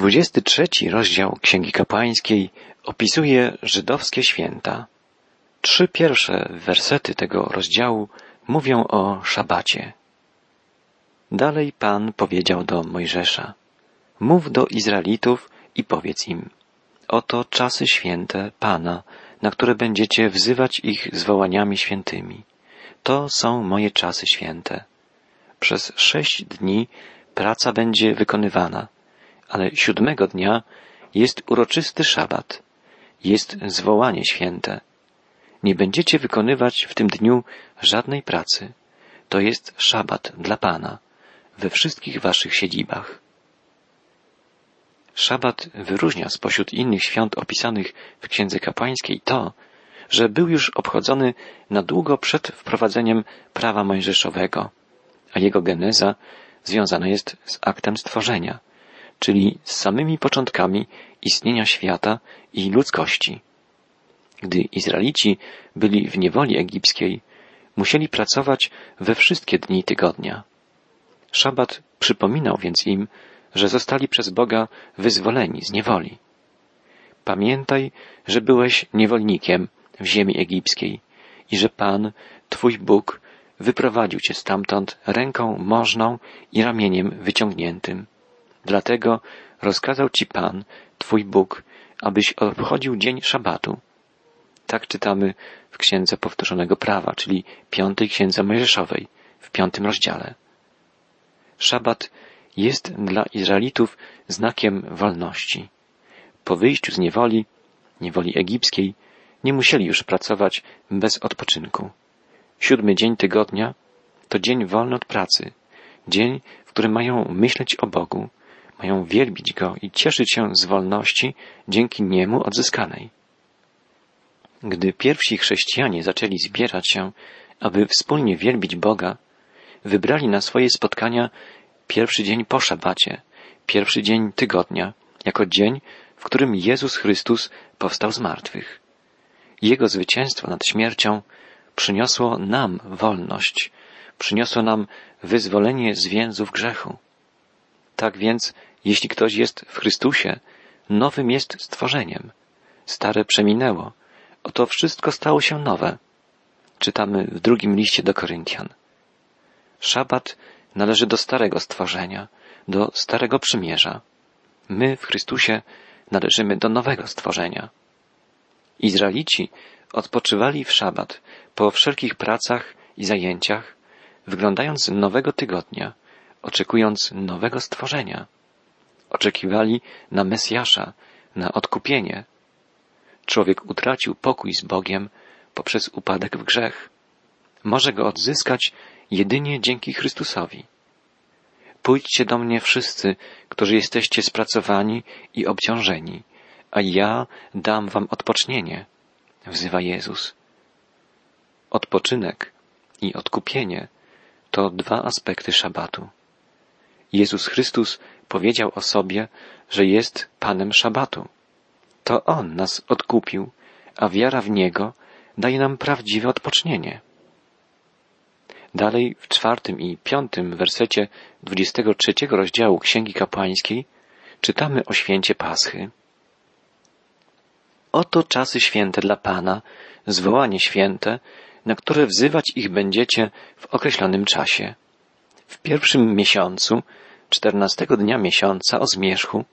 23 rozdział Księgi Kapłańskiej opisuje żydowskie święta. Trzy pierwsze wersety tego rozdziału mówią o szabacie. Dalej Pan powiedział do Mojżesza: Mów do Izraelitów i powiedz im: Oto czasy święte Pana, na które będziecie wzywać ich zwołaniami świętymi. To są moje czasy święte. Przez sześć dni praca będzie wykonywana ale siódmego dnia jest uroczysty szabat, jest zwołanie święte. Nie będziecie wykonywać w tym dniu żadnej pracy. To jest szabat dla Pana we wszystkich waszych siedzibach. Szabat wyróżnia spośród innych świąt opisanych w Księdze Kapłańskiej to, że był już obchodzony na długo przed wprowadzeniem prawa mojżeszowego, a jego geneza związana jest z aktem stworzenia – czyli z samymi początkami istnienia świata i ludzkości. Gdy Izraelici byli w niewoli egipskiej, musieli pracować we wszystkie dni tygodnia. Szabat przypominał więc im, że zostali przez Boga wyzwoleni z niewoli. Pamiętaj, że byłeś niewolnikiem w ziemi egipskiej i że Pan, Twój Bóg, wyprowadził Cię stamtąd ręką możną i ramieniem wyciągniętym. Dlatego rozkazał ci Pan, Twój Bóg, abyś obchodził dzień szabatu. Tak czytamy w Księdze Powtórzonego Prawa, czyli piątej Księdze Mojżeszowej, w piątym rozdziale. Szabat jest dla Izraelitów znakiem wolności. Po wyjściu z niewoli, niewoli egipskiej, nie musieli już pracować bez odpoczynku. Siódmy dzień tygodnia to dzień wolny od pracy, dzień, w którym mają myśleć o Bogu, mają wielbić Go i cieszyć się z wolności dzięki Niemu odzyskanej. Gdy pierwsi chrześcijanie zaczęli zbierać się, aby wspólnie wielbić Boga, wybrali na swoje spotkania pierwszy dzień po szabacie, pierwszy dzień tygodnia, jako dzień, w którym Jezus Chrystus powstał z martwych. Jego zwycięstwo nad śmiercią przyniosło nam wolność, przyniosło nam wyzwolenie z więzów grzechu. Tak więc jeśli ktoś jest w Chrystusie, nowym jest stworzeniem. Stare przeminęło. Oto wszystko stało się nowe. Czytamy w drugim liście do Koryntian. Szabat należy do starego stworzenia, do starego przymierza. My w Chrystusie należymy do nowego stworzenia. Izraelici odpoczywali w szabat po wszelkich pracach i zajęciach, wyglądając nowego tygodnia, oczekując nowego stworzenia. Oczekiwali na Mesjasza, na odkupienie. Człowiek utracił pokój z Bogiem poprzez upadek w grzech. Może go odzyskać jedynie dzięki Chrystusowi. Pójdźcie do mnie wszyscy, którzy jesteście spracowani i obciążeni, a ja dam wam odpocznienie, wzywa Jezus. Odpoczynek i odkupienie to dwa aspekty szabatu. Jezus Chrystus powiedział o sobie, że jest Panem Szabatu. To On nas odkupił, a wiara w Niego daje nam prawdziwe odpocznienie. Dalej w czwartym i piątym wersecie dwudziestego trzeciego rozdziału Księgi Kapłańskiej czytamy o święcie Paschy. Oto czasy święte dla Pana, zwołanie święte, na które wzywać ich będziecie w określonym czasie. W pierwszym miesiącu czternastego dnia miesiąca o zmierzchu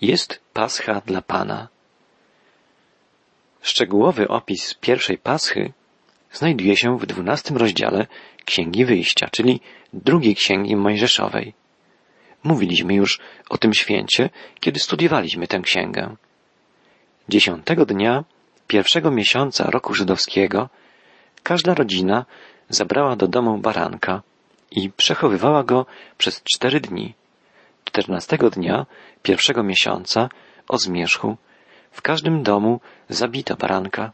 jest Pascha dla Pana. Szczegółowy opis pierwszej Paschy znajduje się w dwunastym rozdziale Księgi Wyjścia, czyli drugiej Księgi Mojżeszowej. Mówiliśmy już o tym święcie, kiedy studiowaliśmy tę księgę. Dziesiątego dnia pierwszego miesiąca roku żydowskiego każda rodzina zabrała do domu baranka i przechowywała go przez cztery dni. Czternastego dnia pierwszego miesiąca o zmierzchu w każdym domu zabito baranka.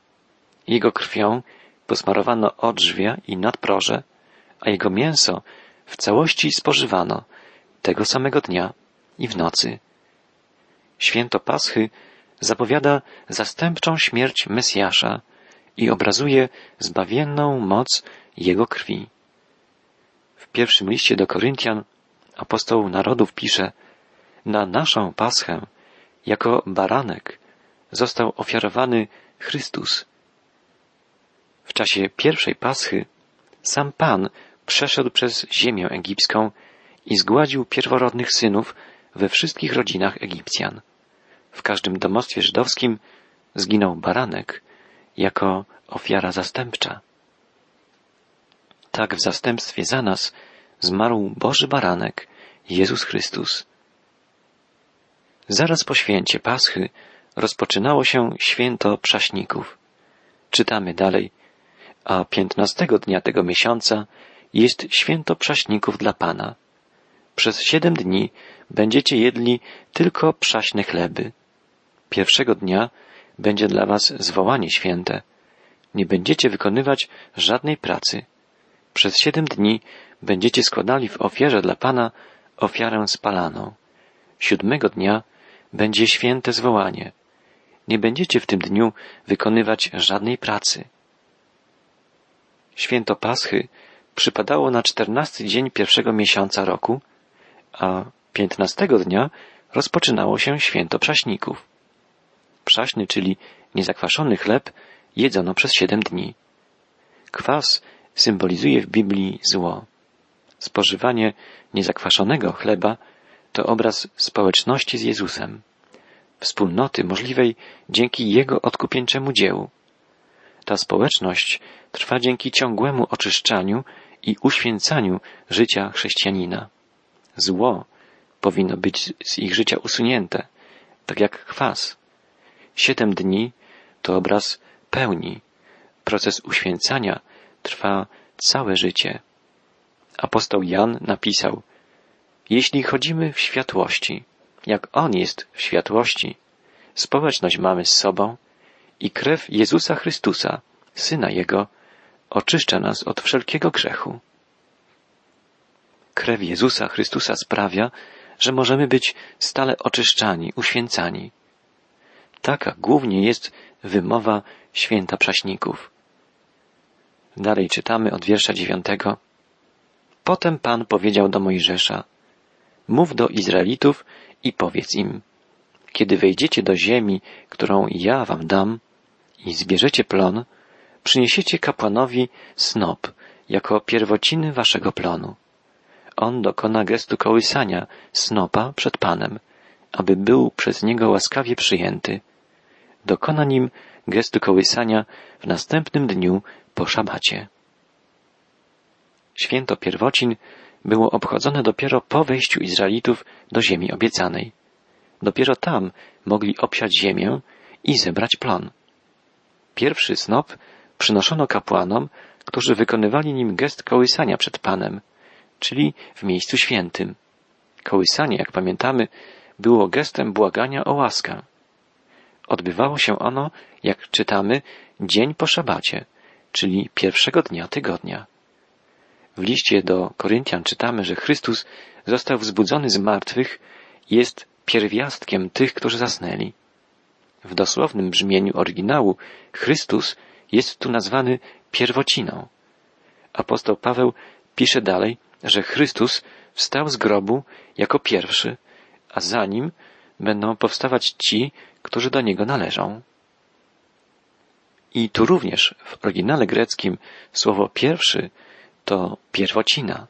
Jego krwią posmarowano odrzwia i nadproże, a jego mięso w całości spożywano tego samego dnia i w nocy. Święto Paschy zapowiada zastępczą śmierć Mesjasza i obrazuje zbawienną moc Jego krwi. Pierwszym liście do Koryntian apostoł narodów pisze, na naszą Paschę jako baranek został ofiarowany Chrystus. W czasie pierwszej Paschy sam Pan przeszedł przez ziemię egipską i zgładził pierworodnych synów we wszystkich rodzinach Egipcjan. W każdym domostwie żydowskim zginął baranek jako ofiara zastępcza. Tak w zastępstwie za nas zmarł Boży baranek, Jezus Chrystus. Zaraz po święcie Paschy rozpoczynało się święto przaśników. Czytamy dalej, a piętnastego dnia tego miesiąca jest święto przaśników dla Pana. Przez siedem dni będziecie jedli tylko przaśne chleby. Pierwszego dnia będzie dla was zwołanie święte. Nie będziecie wykonywać żadnej pracy. Przez siedem dni będziecie składali w ofierze dla Pana ofiarę spalaną. Siódmego dnia będzie święte zwołanie. Nie będziecie w tym dniu wykonywać żadnej pracy. Święto Paschy przypadało na czternasty dzień pierwszego miesiąca roku, a piętnastego dnia rozpoczynało się święto przaśników. Przaśny, czyli niezakwaszony chleb, jedzono przez siedem dni. Kwas symbolizuje w Biblii zło. Spożywanie niezakwaszonego chleba to obraz społeczności z Jezusem, wspólnoty możliwej dzięki Jego odkupieńczemu dziełu. Ta społeczność trwa dzięki ciągłemu oczyszczaniu i uświęcaniu życia chrześcijanina. Zło powinno być z ich życia usunięte, tak jak kwas. Siedem dni to obraz pełni. Proces uświęcania trwa całe życie. Apostoł Jan napisał, jeśli chodzimy w światłości, jak On jest w światłości, społeczność mamy z sobą i krew Jezusa Chrystusa, Syna Jego, oczyszcza nas od wszelkiego grzechu. Krew Jezusa Chrystusa sprawia, że możemy być stale oczyszczani, uświęcani. Taka głównie jest wymowa święta prześników. Dalej czytamy od wiersza dziewiątego. Potem Pan powiedział do Mojżesza, mów do Izraelitów i powiedz im, kiedy wejdziecie do ziemi, którą ja wam dam i zbierzecie plon, przyniesiecie kapłanowi snop jako pierwociny waszego plonu. On dokona gestu kołysania snopa przed Panem, aby był przez niego łaskawie przyjęty. Dokona nim gestu kołysania w następnym dniu po szabacie. Święto pierwocin było obchodzone dopiero po wejściu Izraelitów do ziemi obiecanej. Dopiero tam mogli obsiać ziemię i zebrać plon. Pierwszy snop przynoszono kapłanom, którzy wykonywali nim gest kołysania przed Panem, czyli w miejscu świętym. Kołysanie, jak pamiętamy, było gestem błagania o łaskę. Odbywało się ono, jak czytamy, dzień po szabacie, czyli pierwszego dnia tygodnia. W liście do Koryntian czytamy, że Chrystus został wzbudzony z martwych i jest pierwiastkiem tych, którzy zasnęli. W dosłownym brzmieniu oryginału Chrystus jest tu nazwany pierwociną. Apostoł Paweł pisze dalej, że Chrystus wstał z grobu jako pierwszy, a za nim będą powstawać ci, którzy do niego należą. I tu również w oryginale greckim słowo pierwszy to pierwocina.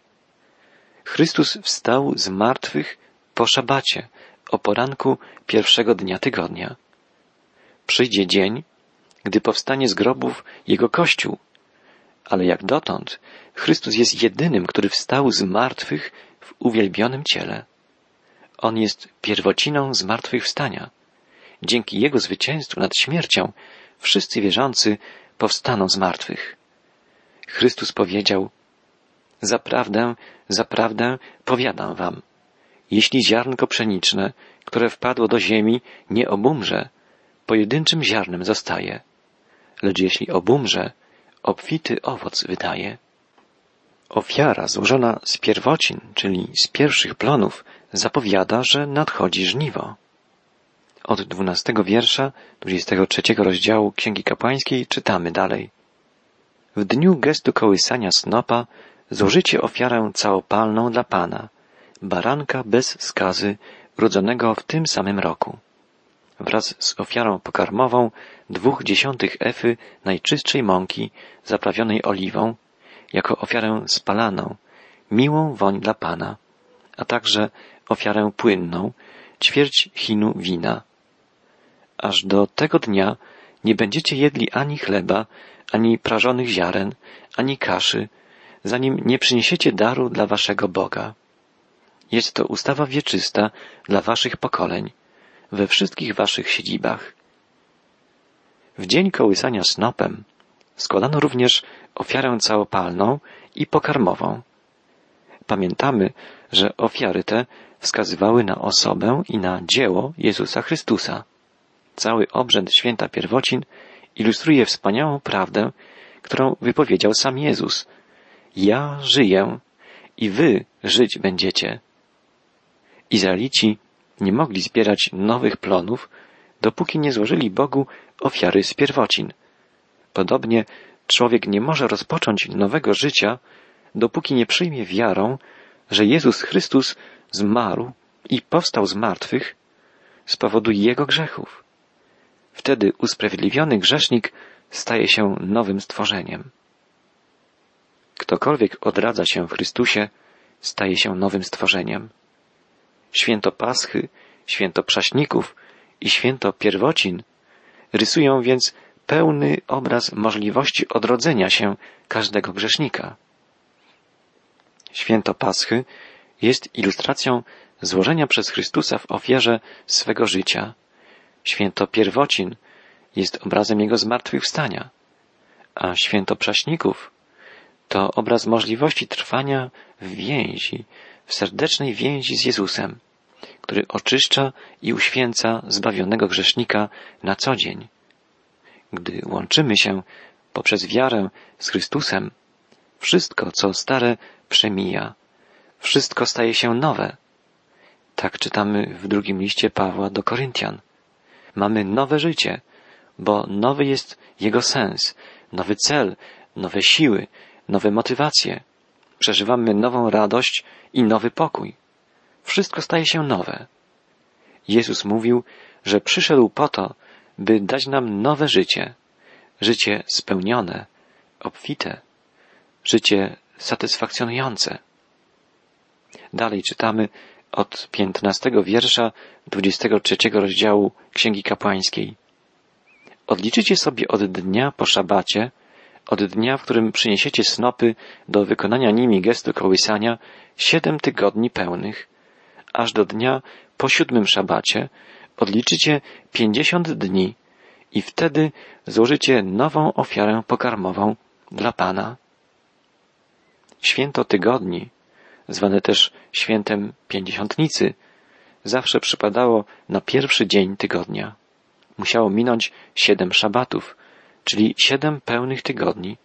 Chrystus wstał z martwych po szabacie, o poranku pierwszego dnia tygodnia. Przyjdzie dzień, gdy powstanie z grobów Jego Kościół, ale jak dotąd Chrystus jest jedynym, który wstał z martwych w uwielbionym ciele. On jest pierwociną zmartwychwstania. Dzięki Jego zwycięstwu nad śmiercią wszyscy wierzący powstaną z martwych. Chrystus powiedział, Zaprawdę, zaprawdę powiadam wam, jeśli ziarnko pszeniczne, które wpadło do ziemi, nie obumrze, pojedynczym ziarnem zostaje, lecz jeśli obumrze, obfity owoc wydaje. Ofiara złożona z pierwocin, czyli z pierwszych plonów, zapowiada, że nadchodzi żniwo. Od dwunastego wiersza dwudziestego trzeciego rozdziału Księgi Kapłańskiej czytamy dalej. W dniu gestu kołysania snopa złożycie ofiarę całopalną dla Pana, baranka bez skazy, rodzonego w tym samym roku. wraz z ofiarą pokarmową dwóch dziesiątych efy najczystszej mąki zaprawionej oliwą, jako ofiarę spalaną, miłą woń dla Pana, a także ofiarę płynną, ćwierć chinu wina. Aż do tego dnia nie będziecie jedli ani chleba, ani prażonych ziaren, ani kaszy, zanim nie przyniesiecie daru dla waszego Boga. Jest to ustawa wieczysta dla waszych pokoleń, we wszystkich waszych siedzibach. W dzień kołysania snopem składano również ofiarę całopalną i pokarmową. Pamiętamy, że ofiary te wskazywały na osobę i na dzieło Jezusa Chrystusa. Cały obrzęd święta pierwocin ilustruje wspaniałą prawdę, którą wypowiedział sam Jezus. Ja żyję i wy żyć będziecie. Izraelici nie mogli zbierać nowych plonów, dopóki nie złożyli Bogu ofiary z pierwocin. Podobnie człowiek nie może rozpocząć nowego życia, dopóki nie przyjmie wiarą, że Jezus Chrystus zmarł i powstał z martwych z powodu Jego grzechów. Wtedy usprawiedliwiony grzesznik staje się nowym stworzeniem. Ktokolwiek odradza się w Chrystusie, staje się nowym stworzeniem. Święto Paschy, święto Przaśników i święto Pierwocin rysują więc pełny obraz możliwości odrodzenia się każdego grzesznika. Święto Paschy jest ilustracją złożenia przez Chrystusa w ofierze swego życia. Święto Pierwocin jest obrazem Jego zmartwychwstania, a święto Przaśników to obraz możliwości trwania w więzi, w serdecznej więzi z Jezusem, który oczyszcza i uświęca zbawionego grzesznika na co dzień. Gdy łączymy się poprzez wiarę z Chrystusem, wszystko, co stare, przemija, wszystko staje się nowe. Tak czytamy w drugim liście Pawła do Koryntian. Mamy nowe życie, bo nowy jest jego sens, nowy cel, nowe siły, nowe motywacje. Przeżywamy nową radość i nowy pokój. Wszystko staje się nowe. Jezus mówił, że przyszedł po to, by dać nam nowe życie, życie spełnione, obfite, życie satysfakcjonujące. Dalej czytamy od piętnastego wiersza dwudziestego trzeciego rozdziału Księgi Kapłańskiej. Odliczycie sobie od dnia po szabacie, od dnia, w którym przyniesiecie snopy do wykonania nimi gestu kołysania, siedem tygodni pełnych, aż do dnia po siódmym szabacie odliczycie pięćdziesiąt dni i wtedy złożycie nową ofiarę pokarmową dla Pana. Święto tygodni, zwane też świętem pięćdziesiątnicy, zawsze przypadało na pierwszy dzień tygodnia. Musiało minąć siedem szabatów, czyli siedem pełnych tygodni,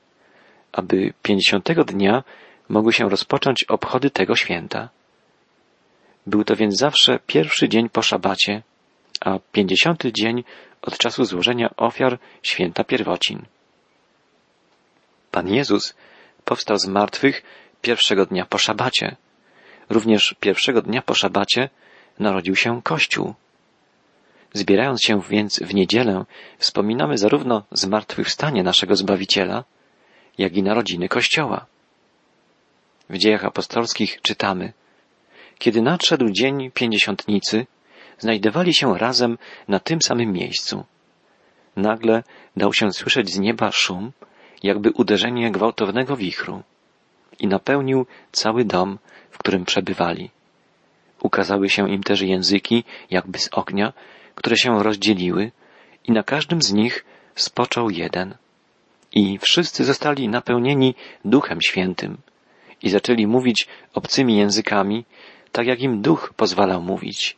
aby pięćdziesiątego dnia mogły się rozpocząć obchody tego święta. Był to więc zawsze pierwszy dzień po szabacie, a pięćdziesiąty dzień od czasu złożenia ofiar święta pierwocin. Pan Jezus powstał z martwych pierwszego dnia po szabacie. Również pierwszego dnia po szabacie narodził się Kościół. Zbierając się więc w niedzielę, wspominamy zarówno zmartwychwstanie naszego Zbawiciela, jak i narodziny Kościoła. W dziejach apostolskich czytamy, kiedy nadszedł dzień pięćdziesiątnicy, znajdowali się razem na tym samym miejscu. Nagle dał się słyszeć z nieba szum, jakby uderzenie gwałtownego wichru i napełnił cały dom, w którym przebywali. Ukazały się im też języki, jakby z ognia, które się rozdzieliły i na każdym z nich spoczął jeden. I wszyscy zostali napełnieni Duchem Świętym i zaczęli mówić obcymi językami, tak jak im Duch pozwalał mówić.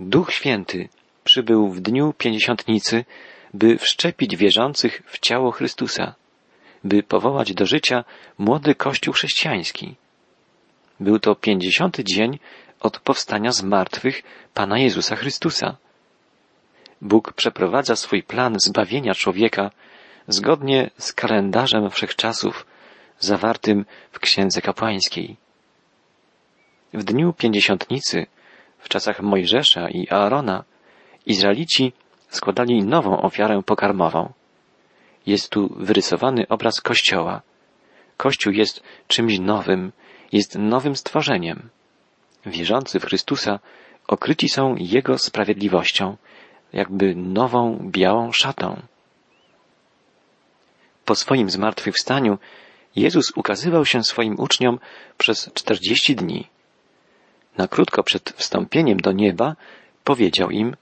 Duch Święty przybył w dniu pięćdziesiątnicy, by wszczepić wierzących w ciało Chrystusa, by powołać do życia młody Kościół chrześcijański. Był to pięćdziesiąty dzień od powstania z martwych Pana Jezusa Chrystusa. Bóg przeprowadza swój plan zbawienia człowieka zgodnie z kalendarzem wszechczasów zawartym w Księdze Kapłańskiej. W dniu pięćdziesiątnicy, w czasach Mojżesza i Aarona, Izraelici składali nową ofiarę pokarmową. Jest tu wyrysowany obraz Kościoła. Kościół jest czymś nowym, jest nowym stworzeniem. Wierzący w Chrystusa okryci są Jego sprawiedliwością, jakby nową białą szatą. Po swoim zmartwychwstaniu Jezus ukazywał się swoim uczniom przez czterdzieści dni. Na krótko przed wstąpieniem do nieba powiedział im,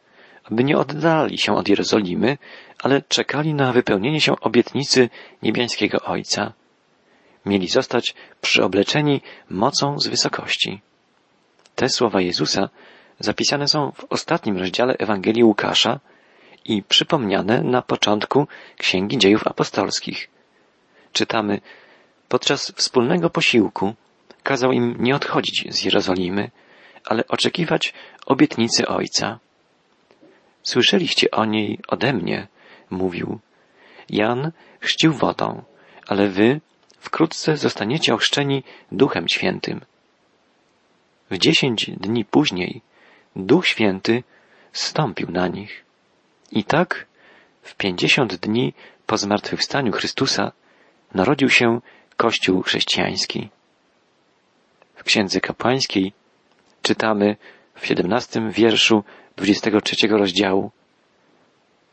aby nie oddali się od Jerozolimy, ale czekali na wypełnienie się obietnicy niebiańskiego Ojca. Mieli zostać przyobleczeni mocą z wysokości. Te słowa Jezusa zapisane są w ostatnim rozdziale Ewangelii Łukasza i przypomniane na początku Księgi Dziejów Apostolskich. Czytamy, podczas wspólnego posiłku kazał im nie odchodzić z Jerozolimy, ale oczekiwać obietnicy Ojca. Słyszeliście o niej ode mnie, mówił. Jan chrzcił wodą, ale wy wkrótce zostaniecie ochrzczeni Duchem Świętym. W dziesięć dni później Duch Święty stąpił na nich. I tak w pięćdziesiąt dni po zmartwychwstaniu Chrystusa narodził się Kościół chrześcijański. W Księdze Kapłańskiej czytamy w siedemnastym wierszu dwudziestego trzeciego rozdziału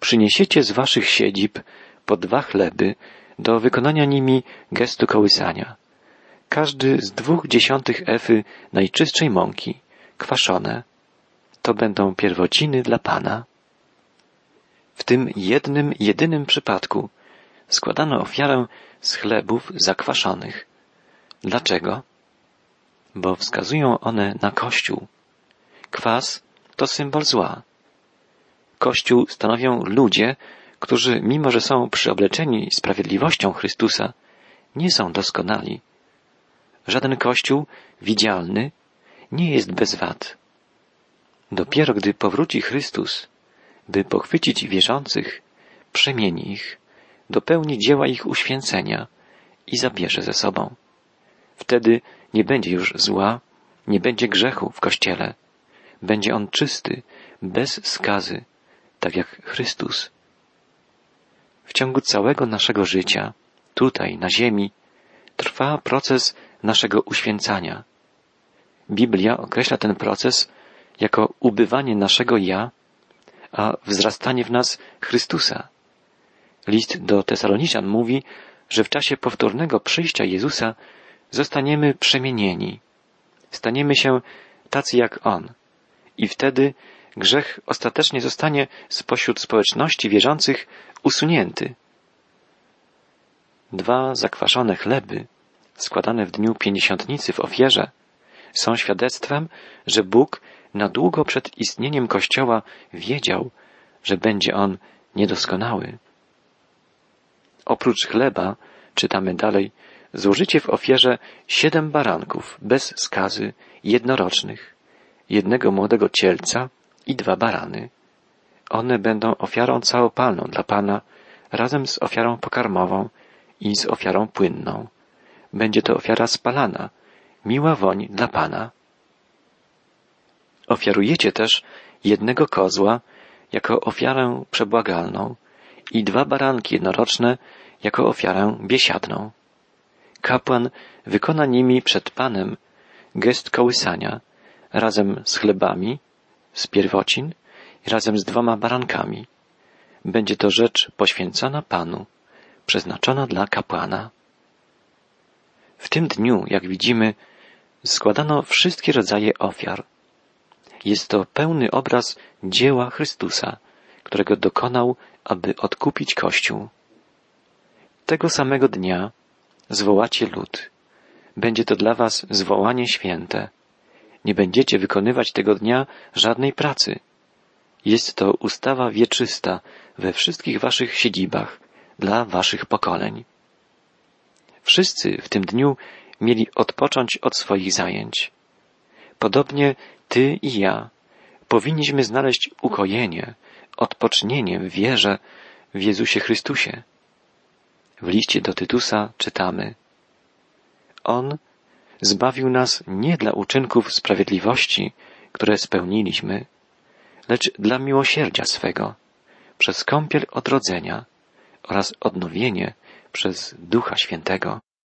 Przyniesiecie z waszych siedzib po dwa chleby do wykonania nimi gestu kołysania. Każdy z dwóch dziesiątych efy najczystszej mąki, kwaszone. To będą pierwociny dla Pana. W tym jednym, jedynym przypadku składano ofiarę z chlebów zakwaszonych. Dlaczego? Bo wskazują one na Kościół. Kwas to symbol zła. Kościół stanowią ludzie, którzy, mimo że są przyobleczeni sprawiedliwością Chrystusa, nie są doskonali. Żaden Kościół widzialny nie jest bez wad. Dopiero gdy powróci Chrystus, by pochwycić wierzących, przemieni ich, dopełni dzieła ich uświęcenia i zabierze ze sobą. Wtedy nie będzie już zła, nie będzie grzechu w Kościele. Będzie on czysty, bez skazy, tak jak Chrystus. W ciągu całego naszego życia, tutaj, na ziemi, trwa proces naszego uświęcania. Biblia określa ten proces jako ubywanie naszego ja, a wzrastanie w nas Chrystusa. List do Tesaloniczan mówi, że w czasie powtórnego przyjścia Jezusa zostaniemy przemienieni. Staniemy się tacy jak On. I wtedy grzech ostatecznie zostanie spośród społeczności wierzących usunięty. Dwa zakwaszone chleby, składane w dniu pięćdziesiątnicy w ofierze, są świadectwem, że Bóg na długo przed istnieniem Kościoła wiedział, że będzie on niedoskonały. Oprócz chleba, czytamy dalej, złożycie w ofierze siedem baranków bez skazy, jednorocznych, jednego młodego cielca i dwa barany. One będą ofiarą całopalną dla Pana, razem z ofiarą pokarmową i z ofiarą płynną. Będzie to ofiara spalana, miła woń dla Pana. Ofiarujecie też jednego kozła jako ofiarę przebłagalną i dwa baranki jednoroczne jako ofiarę biesiadną. Kapłan wykona nimi przed Panem gest kołysania razem z chlebami, z pierwocin i razem z dwoma barankami. Będzie to rzecz poświęcona Panu, przeznaczona dla kapłana. W tym dniu, jak widzimy, składano wszystkie rodzaje ofiar. Jest to pełny obraz dzieła Chrystusa, którego dokonał, aby odkupić Kościół. Tego samego dnia zwołacie lud. Będzie to dla was zwołanie święte. Nie będziecie wykonywać tego dnia żadnej pracy. Jest to ustawa wieczysta we wszystkich waszych siedzibach, dla waszych pokoleń. Wszyscy w tym dniu mieli odpocząć od swoich zajęć. Podobnie ty i ja powinniśmy znaleźć ukojenie, odpocznienie w wierze w Jezusie Chrystusie. W liście do Tytusa czytamy On zbawił nas nie dla uczynków sprawiedliwości, które spełniliśmy, lecz dla miłosierdzia swego, przez kąpiel odrodzenia oraz odnowienie przez Ducha Świętego.